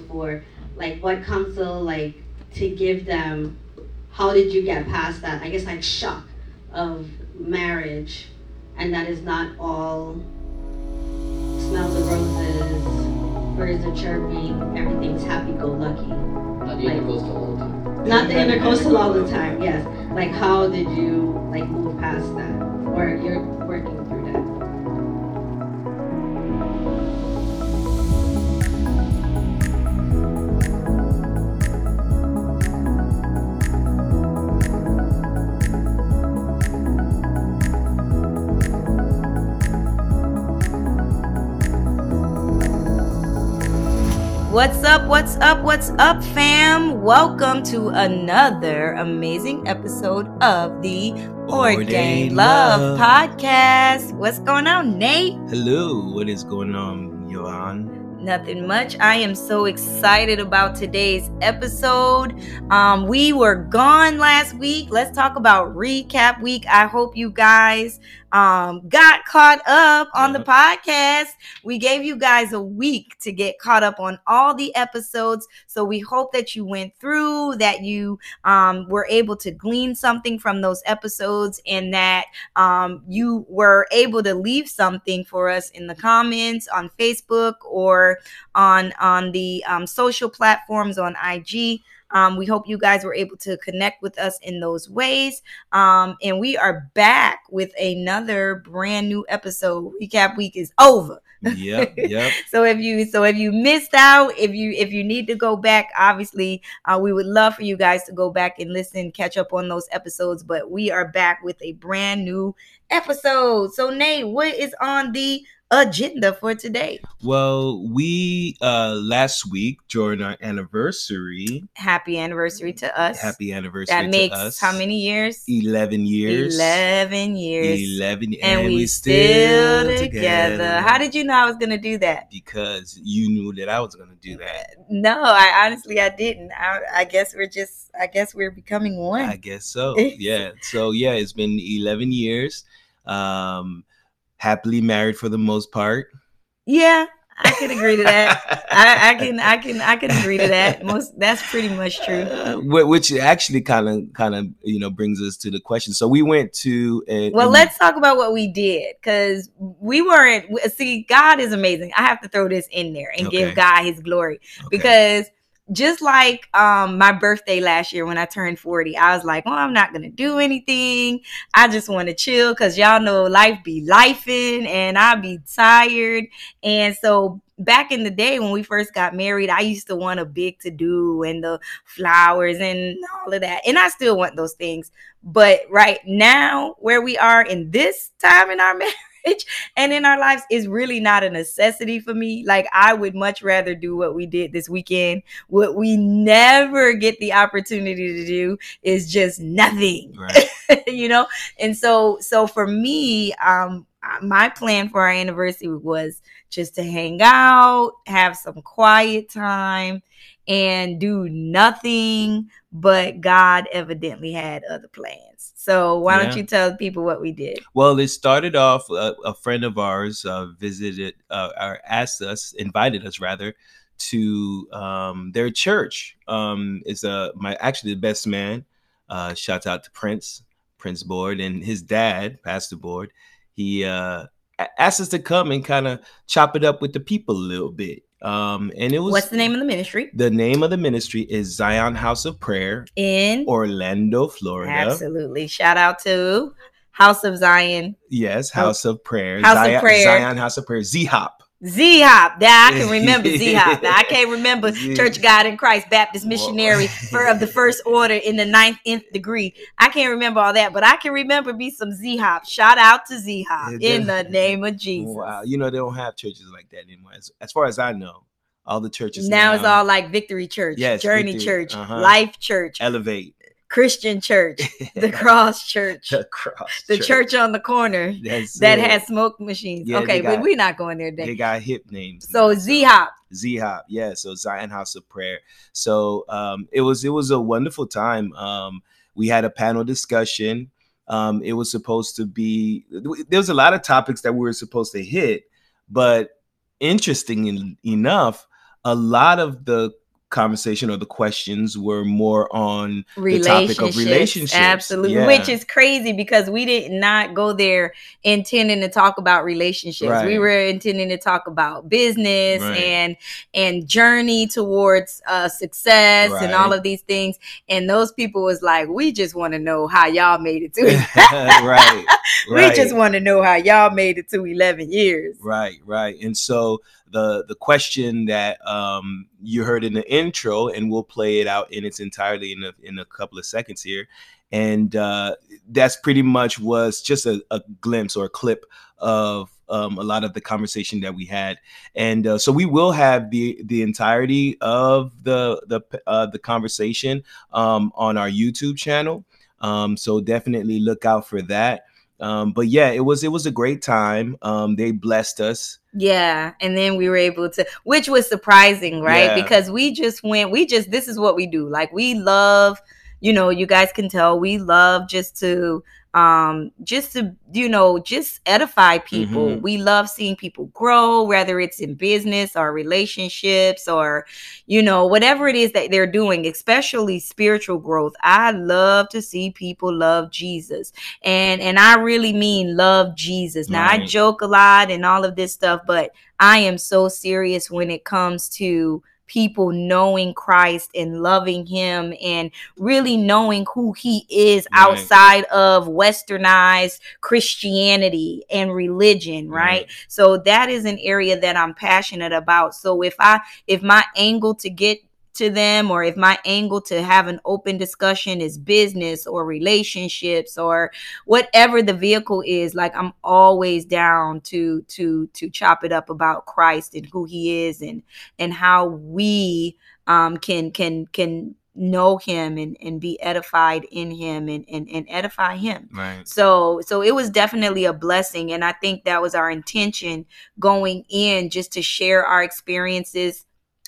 before, like what counsel, like to give them. How did you get past that? I guess like shock of marriage, and that is not all smells of roses, birds are chirping, everything's happy-go-lucky. Not the Like- intercoastal all the time. Not the intercoastal all the time. Yes. Like how did you like move past that, or you're working What's up? What's up? What's up, fam? Welcome to another amazing episode of the Ordained, Ordained Love, Love. podcast. What's going on, Nate? Hello, what is going on, Yvonne? Nothing much. I am so excited about today's episode. Um, we were gone last week. Let's talk about recap week. I hope you guys um, got caught up on the podcast. We gave you guys a week to get caught up on all the episodes. So we hope that you went through, that you um, were able to glean something from those episodes, and that um, you were able to leave something for us in the comments on Facebook or on on the um, social platforms on IG. Um, we hope you guys were able to connect with us in those ways. Um, and we are back with another brand new episode. Recap week is over. Yep, yep. So if you so if you missed out, if you if you need to go back, obviously uh, we would love for you guys to go back and listen, catch up on those episodes. But we are back with a brand new episode. So Nate, what is on the agenda for today? Well, we uh last week during our anniversary, Happy anniversary to us. happy anniversary that makes us. how many years? Eleven years. Eleven years. Eleven, and, we, still together. How did you know I was gonna do that? Because you knew that I was gonna do that. No, I honestly I didn't. I, I guess we're just I guess we're becoming one. I guess so. Yeah. So yeah, it's been eleven years. Um, happily married for the most part. yeah, I can agree to that. I, I can I can I can agree to that. Most that's pretty much true. Uh, which actually kind of kind of you know brings us to the question. So we went to a, Well, a- let's talk about what we did because we weren't. See, God is amazing. I have to throw this in there and Okay. give God His glory okay. because just like um my birthday last year when I turned 40, I was like, "Oh, I'm not gonna do anything. I just want to chill because y'all know life be lifing and I be tired." And so back in the day when we first got married, I used to want a big to do and the flowers and all of that. And I still want those things. But right now, where we are in this time in our marriage and in our lives is really not a necessity for me. Like I would much rather do what we did this weekend. What we never get the opportunity to do is just nothing. right. you know? And so so for me, um my plan for our anniversary was just to hang out, have some quiet time, and do nothing. But God evidently had other plans. So why don't you tell people what we did? Well, it started off. Uh, a friend of ours uh, visited, uh, or asked us, invited us rather, to um, their church. Um, is uh, my actually the best man. Uh, shouts out to Prince, Prince Board, and his dad, Pastor Board. He uh, asked us to come and kind of chop it up with the people a little bit. Um, and it was What's the name of the ministry? The name of the ministry is Zion House of Prayer, In Orlando, Florida. absolutely. Shout out to House of Zion, Yes, House of Prayer. House of Prayer. Zion House of Prayer. Z Hop. Z Hop. That I can remember Z Hop. Now, I can't remember Yeah. Church God in Christ Baptist Missionary for of the first order in the ninth nth degree. I can't remember all that, but I can remember be some Z Hop. Shout out to Z Hop Yeah, in the name of Jesus. Wow. You know, they don't have churches like that anymore. As, as far as I know, all the churches Now it's all like Victory Church, Yes, Journey Victory, Church, uh-huh. Life Church, elevate Christian Church, the Cross Church, the cross. the church on the corner That's that it. has smoke machines. Yeah, okay, they but we're not going there They got hip names. So Z Hop. Z Hop, yeah. So Zion House of Prayer. So um, it was it was a wonderful time. Um, we had a panel discussion. Um, it was supposed to be there was a lot of topics that we were supposed to hit, but interesting enough, a lot of the conversation or the questions were more on the topic of relationships. Absolutely. Yeah. Which is crazy because we did not go there intending to talk about relationships. Right. We were intending to talk about business Right. and and journey towards uh success and all of these things. And those people was like, we just want to know how y'all made it to right. We just want to know how y'all made it to 11 years. Right, right. And so the the question that um, you heard in the intro, and we'll play it out in its entirety in a, in a couple of seconds here, and uh, that's pretty much was just a, a glimpse or a clip of um, a lot of the conversation that we had, and uh, so we will have the the entirety of the the uh, the conversation um, on our YouTube channel. Um, so definitely look out for that. Um, but yeah, it was it was a great time. Um, they blessed us. Yeah, and then we were able to, which was surprising, right? Yeah. Because we just went, we just, this is what we do. Like, we love, you know, you guys can tell we love just to, um, just to, you know, just edify people. Mhm. We love seeing people grow, whether it's in business or relationships or, you know, whatever it is that they're doing, especially spiritual growth. I love to see people love Jesus and and I really mean love Jesus. Now I joke a lot and all of this stuff, but I am so serious when it comes to people knowing Christ and loving him and really knowing who he is Right. outside of westernized Christianity and religion, right? Right. So that is an area that I'm passionate about. So if I if my angle to get to them or if my angle to have an open discussion is business or relationships or whatever the vehicle is like i'm always down to to to chop it up about christ and who he is and and how we um can can can know him and and be edified in him and and, and edify him Right. so so it was definitely a blessing and i think that was our intention going in just to share our experiences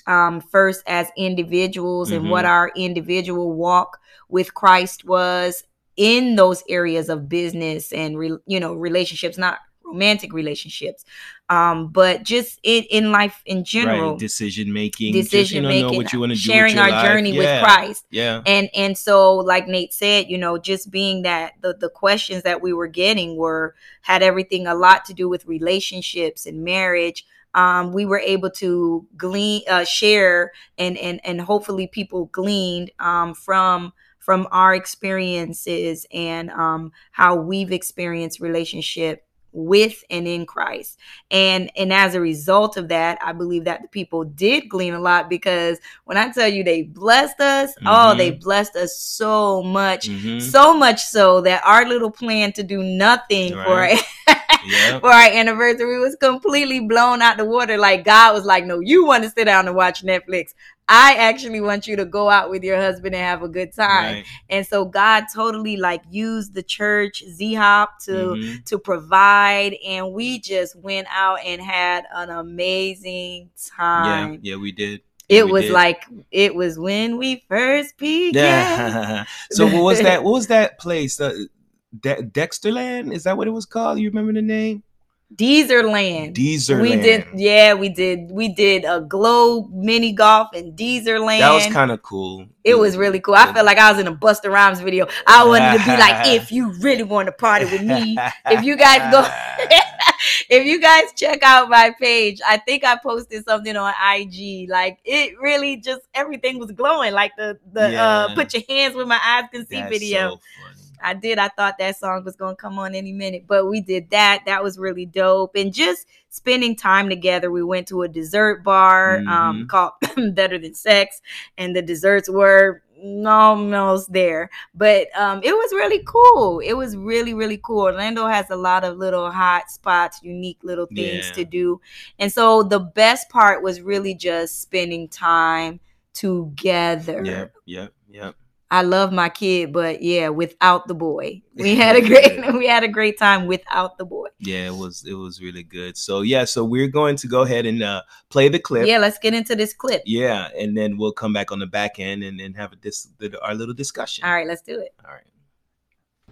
um first as individuals and what Mhm. our individual walk with christ was in those areas of business and re, you know relationships not romantic relationships um but just in in life in general Right. Decision making. decision making what you want to sharing our life. journey Yeah. with christ Yeah. and and so like nate said you know just being that the the questions that we were getting were had everything a lot to do with relationships and marriage um we were able to glean uh share and and and hopefully people gleaned um from from our experiences and um how we've experienced relationship with and in Christ. And and as a result of that, I believe that the people did glean a lot because when I tell you they blessed us, oh, Mhm. they blessed us so much. Mhm. So much so that our little plan to do nothing Right. for Yep. for our anniversary was completely blown out the water. Like God was like, "No, you want to sit down and watch Netflix. I actually want you to go out with your husband and have a good time." Right. And so God totally like used the church Z Hop to Mhm. to provide, and we just went out and had an amazing Yeah. time. Yeah. We did. It we was did. like it was when we first began. Yeah. so what was that? What was that place? Uh, De- Dexterland? Is that what it was called? You remember the name? Dezerland. Dezerland. We did, yeah, we did. We did a globe mini golf in Dezerland. That was kind of cool. It was really cool. I felt like I was in a Busta Rhymes video. I wanted to be like, if you really want to party with me, if you guys go, if you guys check out my page, I think I posted something on IG. Like it really just everything was glowing. Like the the uh, put your hands where my eyes can see That's video. so. I did. I thought that song was going to come on any minute, but we did that. That was really dope. And just spending time together. We went to a dessert bar um, Mhm. called Better Than Sex, and the desserts were almost there. But um, it was really cool. It was really, really cool. Orlando has a lot of little hot spots, unique little things Yeah. to do. And so the best part was really just spending time together. Yep. Yep. Yep. I love my kid, but yeah, without the boy, we had a great we had a great time without the boy. Yeah, it was it was really good. So yeah, so we're going to go ahead and uh, play the clip. Yeah, let's get into this clip. Yeah, and then we'll come back on the back end and then have a dis- our little discussion. All right, let's do it. All right.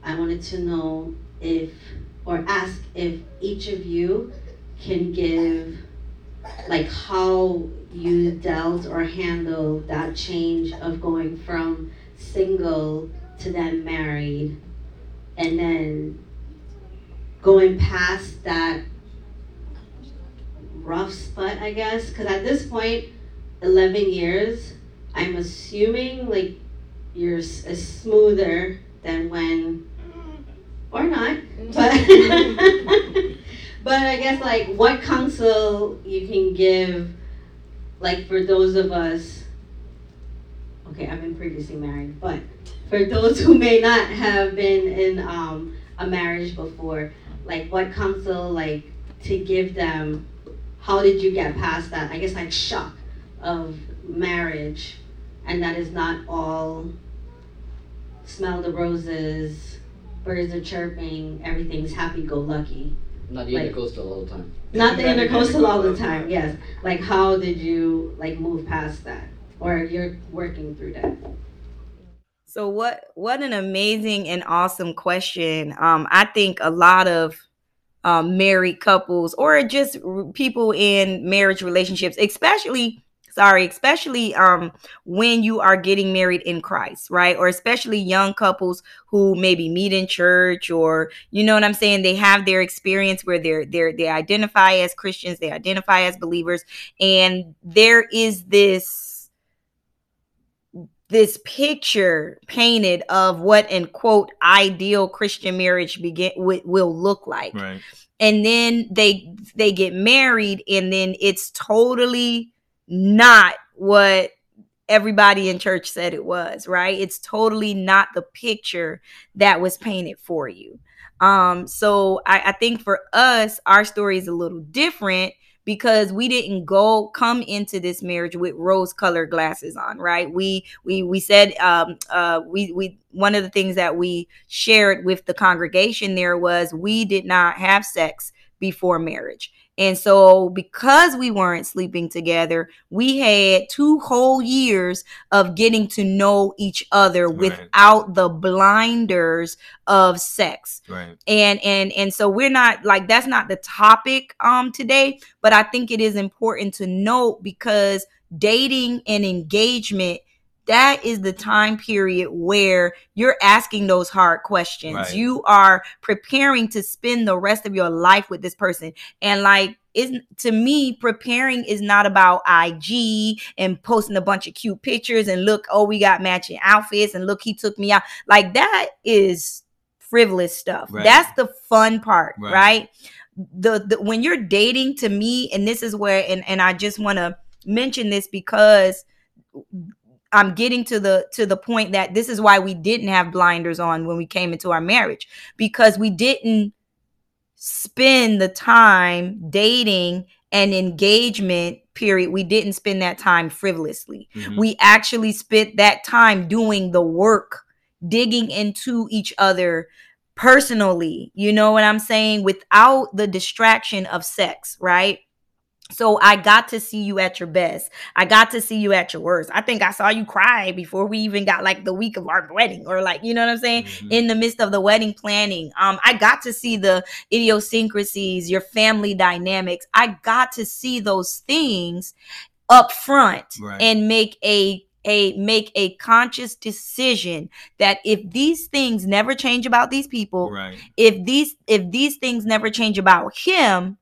I wanted to know if, or ask if each of you can give like how you dealt or handled that change of going from single to then married and then going past that rough spot, I guess. Because at this point, 11 years, I'm assuming like you're smoother than when, or not, but. but I guess like what counsel you can give, like for those of us. Okay, I've been previously married, but for those who may not have been in um, a marriage before, like what counsel like to give them how did you get past that i guess like shock of marriage and that is not all smell the roses birds are chirping everything's happy-go-lucky. Not the Like- intercoastal all the time. not the intercoastal all the time yes. Like how did you like move past that or you're working through that So what what an amazing and awesome question. Um, I think a lot of um, married couples or just people in marriage relationships, especially sorry, especially um, when you are getting married in Christ, right? Or especially young couples who maybe meet in church or you know what I'm saying, they have their experience where they're they're they identify as Christians, they identify as believers, and there is this this picture painted of what an quote ideal christian marriage begin wi- will look like. Right. and then they they get married and then it's totally not what everybody in church said it was right? It's totally not the picture that was painted for you. Um so i, I think for us our story is a little different because we didn't go come into this marriage with rose colored glasses on right? We we we said um uh we we one of the things that we shared with the congregation there was we did not have sex before marriage and so because we weren't sleeping together we had two whole years of getting to know each other Right. without the blinders of sex Right. and and and so we're not like that's not the topic um today but i think it is important to note because dating and engagement that is the time period where you're asking those hard questions Right. you are preparing to spend the rest of your life with this person and like is to me preparing is not about ig and posting a bunch of cute pictures and look oh we got matching outfits and look he took me out like that is frivolous stuff. Right. That's the fun part, Right. right? The, the when you're dating to me, and this is where and, and I just want to mention this because I'm getting to the to the point that this is why we didn't have blinders on when we came into our marriage because we didn't spend the time dating and engagement period. We didn't spend that time frivolously. Mhm. we actually spent that time doing the work digging into each other personally. You know what i'm saying? Without the distraction of sex right so i got to see you at your best i got to see you at your worst i think i saw you cry before we even got like the week of our wedding or like you know what i'm saying Mhm. in the midst of the wedding planning. Um, I got to see the idiosyncrasies, your family dynamics. I got to see those things up front Right. and make a a make a conscious decision that if these things never change about these people, Right. if these if these things never change about him,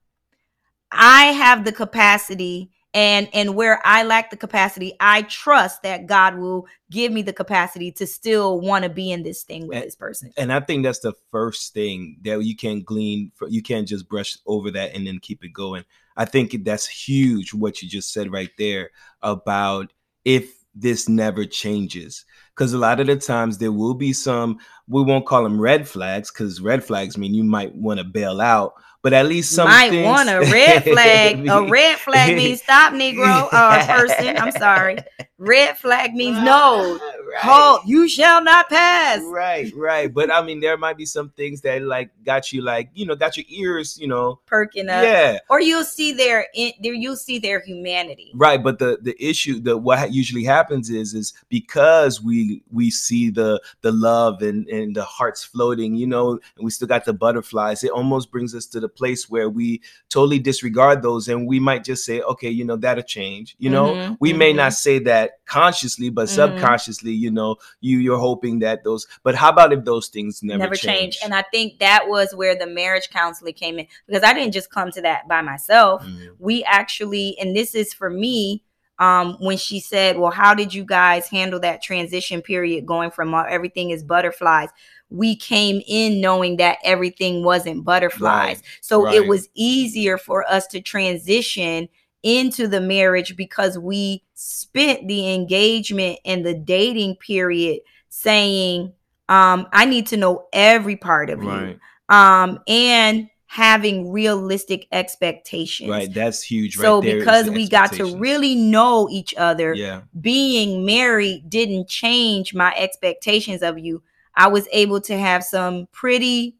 I have the capacity and and where I lack the capacity, I trust that God will give me the capacity to still want to be in this thing with And- this person. and I think that's the first thing that you can glean. For, you can't just brush over that and then keep it going. I think that's huge what you just said right there about if this never changes, because a lot of the times there will be some. We won't call them red flags because red flags mean you might want to bail out, but at least some Might things- want a red flag. a red flag means stop, Negro uh, person. I'm sorry. Red flag means no. halt, you shall not pass. Right, right. But I mean, there might be some things that like got you like you know got your ears you know Perking up. yeah Or you'll see their in there you'll see their humanity. right. But the the issue the what usually happens is is because we we see the the love and and the hearts floating you know and we still got the butterflies. It almost brings us to the place where we totally disregard those and we might just say okay you know that'll change you know Mhm, we may mhm. not say that consciously but Mhm. subconsciously you know you you're hoping that those but how about if those things never, never, change, change. And I think that was where the marriage counseling came in because I didn't just come to that by myself. Mhm. We actually, and this is for me, um, when she said, Well, how did you guys handle that transition period going from uh, everything is butterflies? We came in knowing that everything wasn't butterflies. Right, So it was easier for us to transition into the marriage because we spent the engagement and the dating period saying, um, I need to know every part of you um and having realistic expectations. Right that's huge right so there because the we got to really know each other yeah. being married didn't change my expectations of you. I was able to have some pretty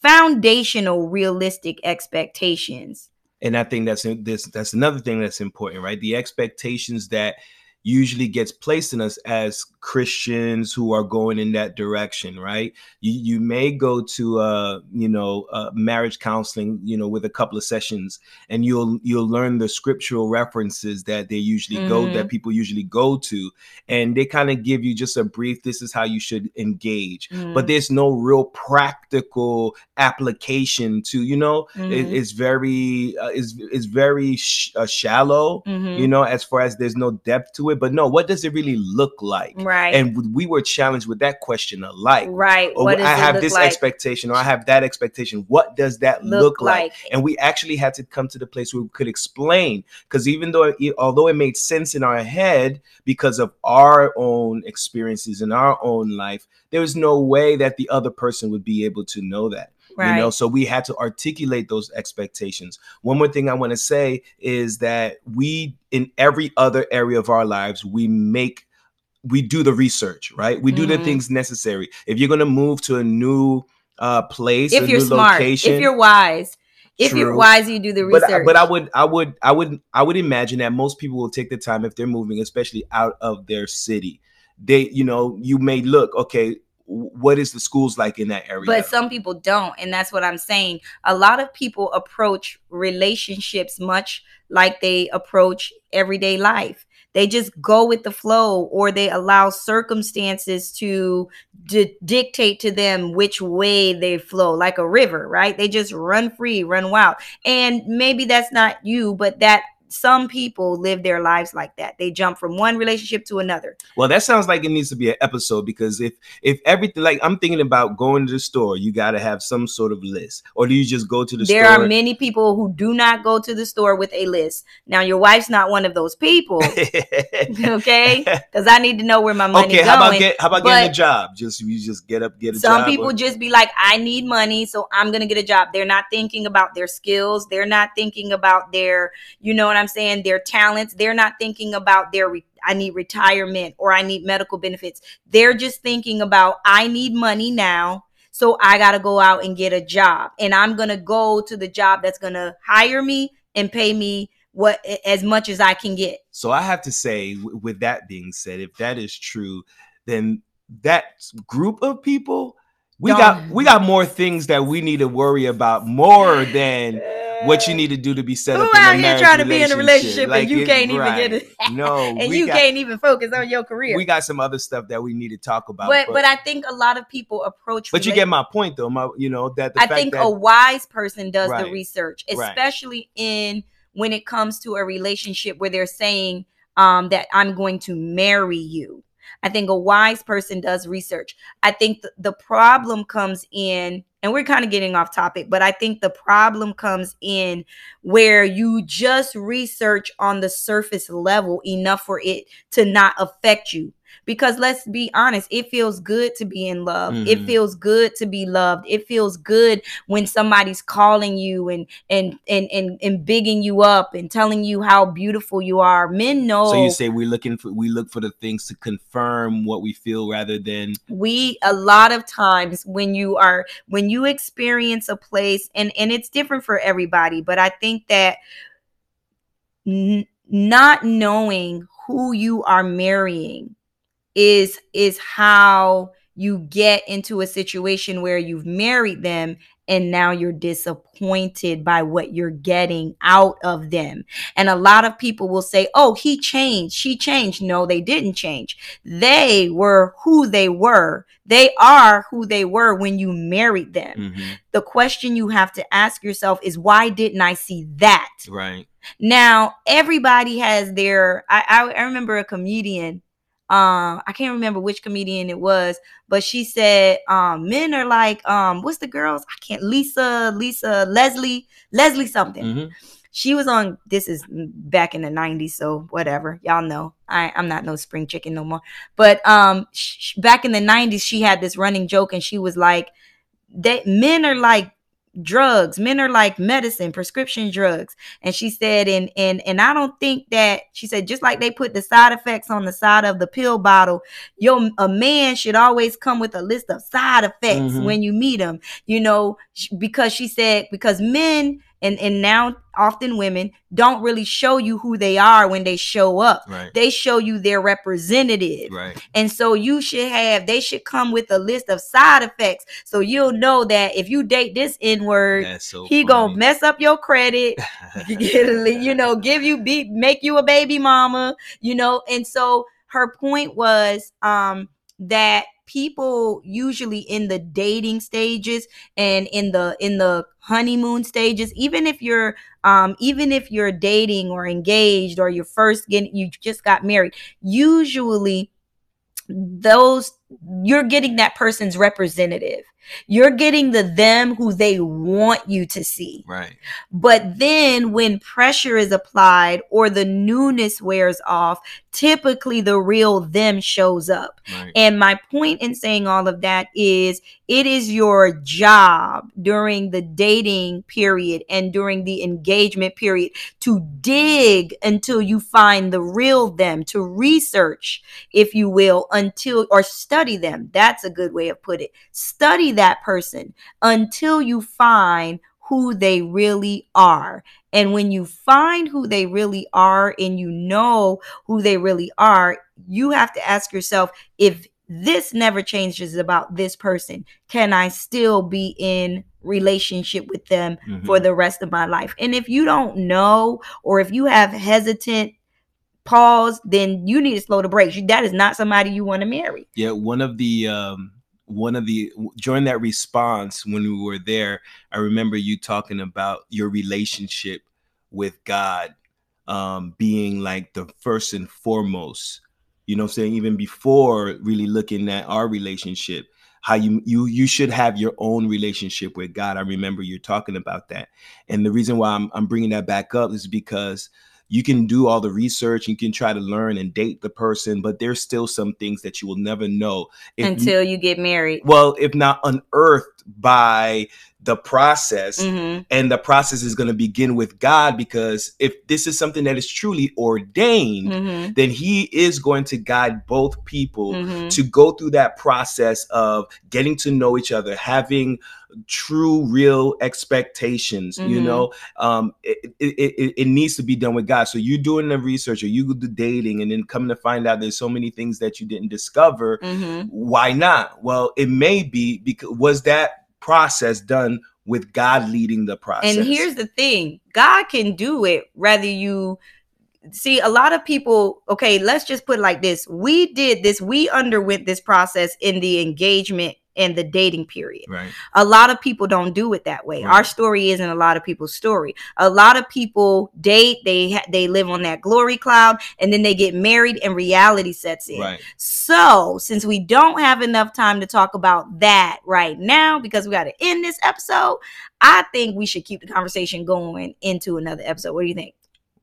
foundational realistic expectations and i think that's this that's another thing that's important right? The expectations that usually gets placed in us as christians who are going in that direction right you you may go to uh you know uh, marriage counseling you know with a couple of sessions and you'll you'll learn the scriptural references that they usually go Mhm. that people usually go to and they kind of give you just a brief this is how you should engage Mm, but there's no real practical application to you know it, Mhm. it's very uh, it's, it's very sh- uh, shallow you know as far as there's no depth to it but no what does it really look like? Right. And we were challenged with that question alike right. Or i it have this like? expectation or i have that expectation. What does that look, look like? like. And we actually had to come to the place where we could explain because even though it, although it made sense in our head because of our own experiences in our own life there was no way that the other person would be able to know that right you know so we had to articulate those expectations one more thing i want to say is that we in every other area of our lives we make we do the research right we do the Mhm. things necessary if you're going to move to a new uh place a if you're smart location if you're wise if you're wise you do the but research but I would I would I would I would imagine that most people will take the time if they're moving, especially out of their city. They you know you may look okay. What is the schools like in that area? but some people don't and that's what i'm saying. A lot of people approach relationships much like they approach everyday life. They just go with the flow or they allow circumstances to di- dictate to them which way they flow like a river right? They just run free run wild. And maybe that's not you but that some people live their lives like that they jump from one relationship to another Well, that sounds like it needs to be an episode because if if everything like I'm thinking about going to the store, you got to have some sort of list, or do you just go to the store? there store? are many people who do not go to the store with a list. Now, your wife's not one of those people, okay? Because I need to know where my money okay, going. how about get how about getting a job? Just you just get up, get a Some job. Some people or- just be like, I need money, so I'm gonna get a job. They're not thinking about their skills. They're not thinking about their, you know what I'm saying, their talents. They're not thinking about their. Re- I need retirement or I need medical benefits. They're just thinking about I need money now. So I got to go out and get a job. And I'm going to go to the job that's going to hire me and pay me what as much as I can get. So I have to say, with that being said, if that is true, then that group of people, we Don't- got we got more things that we need to worry about more than what you need to do to be set Who up in out here trying to be in a relationship and you it- can't even get it? No, and you got, can't even focus on your career. we got some other stuff that we need to talk about. but but I think a lot of people approach. but you get my point though. My you know that the I think that a wise person does the Right. research, Right. especially in when it comes to a relationship where they're saying um, that I'm going to marry you. I think a wise person does research. I think th- the problem comes in, and we're kind of getting off topic, but I think the problem comes in where you just research on the surface level enough for it to not affect you. Because let's be honest it feels good to be in love. It Mhm. feels good to be loved. It feels good when somebody's calling you and and and and, and bigging you up and telling you how beautiful you are. Men know So you say we're looking for we look for the things to confirm what we feel rather than we a lot of times when you are when you experience a place and and it's different for everybody but i think that n- not knowing who you are marrying is is how you get into a situation where you've married them and now you're disappointed by what you're getting out of them. And a lot of people will say, "Oh, he changed. She changed." No, they didn't change. They were who they were. They are who they were when you married them. Mhm. The question you have to ask yourself is why didn't I see that? right. Now, everybody has their I I, I remember a comedian um I can't remember which comedian it was, but she said um men are like um what's the girls? I can't Lisa, Lisa, Leslie, Leslie something. Mhm. She was on this is back in the 90s, so whatever. Y'all know. I I'm not no spring chicken no more. But um sh- back in the 90s she had this running joke and she was like they men are like drugs men are like medicine prescription drugs and she said and and and i don't think that she said just like they put the side effects on the side of the pill bottle your a man should always come with a list of side effects Mhm. when you meet him you know because she said because men and and now often women don't really show you who they are when they show up Right. they show you their representative Right. and so you should have, they should come with a list of side effects. So you'll know that if you date this N word, so he gonna mess up your credit, you know, give you be make you a baby mama, you know. And so her point was um that people usually in the dating stages and in the in the honeymoon stages even if you're um even if you're dating or engaged or you're first getting you just got married usually those you're getting that person's representative you're getting the them who they want you to see right. but then when pressure is applied or the newness wears off, typically the real them shows up. Right. And my point in saying all of that is it is your job during the dating period and during the engagement period to dig until you find the real them, to research, if you will, until or study them. That's a good way of put it. Study that person until you find who they really are. And when you find who they really are and you know who they really are, you have to ask yourself if this never changes about this person, can I still be in relationship with them for Mhm. the rest of my life? And if you don't know or if you have hesitant pause, then you need to slow the brakes. That is not somebody you want to marry. Yeah, one of the um one of the during that response when we were there, I remember you talking about your relationship with God um being like the first and foremost. You know I'm saying? Even before really looking at our relationship, how you you you should have your own relationship with God. I remember you talking about that. And the reason why I'm I'm bringing that back up is because you can do all the research, you can try to learn and date the person, but there's still some things that you will never know if you- until you get married. well, if not unearthed by the process. hmm And the process is going to begin with God because if this is something that is truly ordained, hmm then He is going to guide both people hmm to go through that process of getting to know each other, having true, real expectations. You Mhm. know, um, it, it, it, it needs to be done with God. So you're doing the research or you do the dating, and then coming to find out there's so many things that you didn't discover. hmm Why not? Well, it may be because was that process done with God leading the process? And here's the thing God can do it, whether you see a lot of people. Okay, let's just put it like this we did this, we underwent this process in the engagement and the dating period. right, A lot of people don't do it that way. Our story isn't a lot of people's story. A lot of people date, they ha- they live on that glory cloud, and then they get married, and reality sets in. right, So, since we don't have enough time to talk about that right now, because we got to end this episode, I think we should keep the conversation going into another episode. What do you think?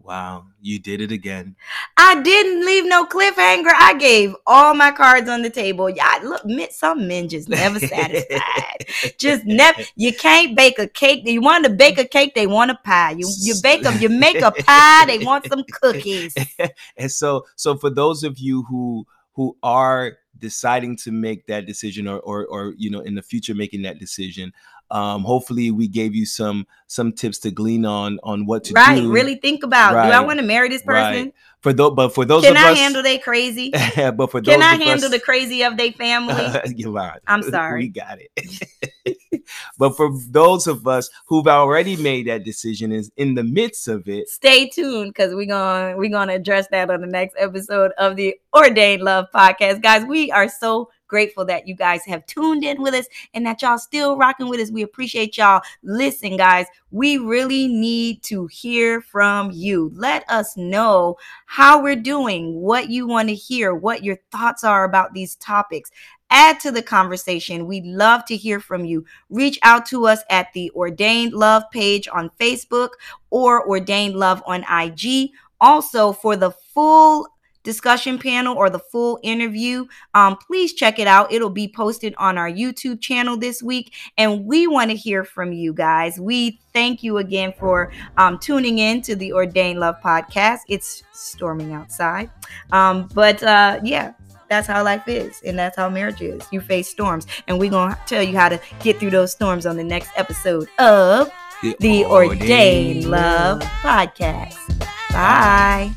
Wow, you did it again. I didn't leave no cliffhanger. I gave all my cards on the table. Yeah, look, some men just never satisfied. just never. You can't bake a cake. You want to bake a cake, they want a pie. You you bake them. You make a pie, they want some cookies. and so, so for those of you who who are deciding to make that decision or, or, or you know in the future making that decision um, hopefully we gave you some some tips to glean on on what to right, do. Right, really think about. Right. Do I want to marry this person? Right. For those, but for those, can I us, handle they crazy? but for those, can I handle us, the crazy of their family? You're right. I'm sorry. We got it. but for those of us who've already made that decision, is in the midst of it. Stay tuned because we're gonna we're gonna address that on the next episode of the Ordained Love podcast, guys. We are so grateful that you guys have tuned in with us and that y'all still rocking with us. We appreciate y'all. Listen, guys, we really need to hear from you. Let us know how we're doing, what you want to hear, what your thoughts are about these topics add to the conversation. We'd love to hear from you. Reach out to us at the Ordained Love page on Facebook or Ordained Love on IG. Also, for the full discussion panel or the full interview, um, please check it out. It'll be posted on our YouTube channel this week. And we want to hear from you guys. We thank you again for um, tuning in to the Ordained Love podcast. It's storming outside. Um, but uh, yeah, that's how life is and that's how marriage is you face storms and we're going to tell you how to get through those storms on the next episode of the, the ordained, ordained love podcast bye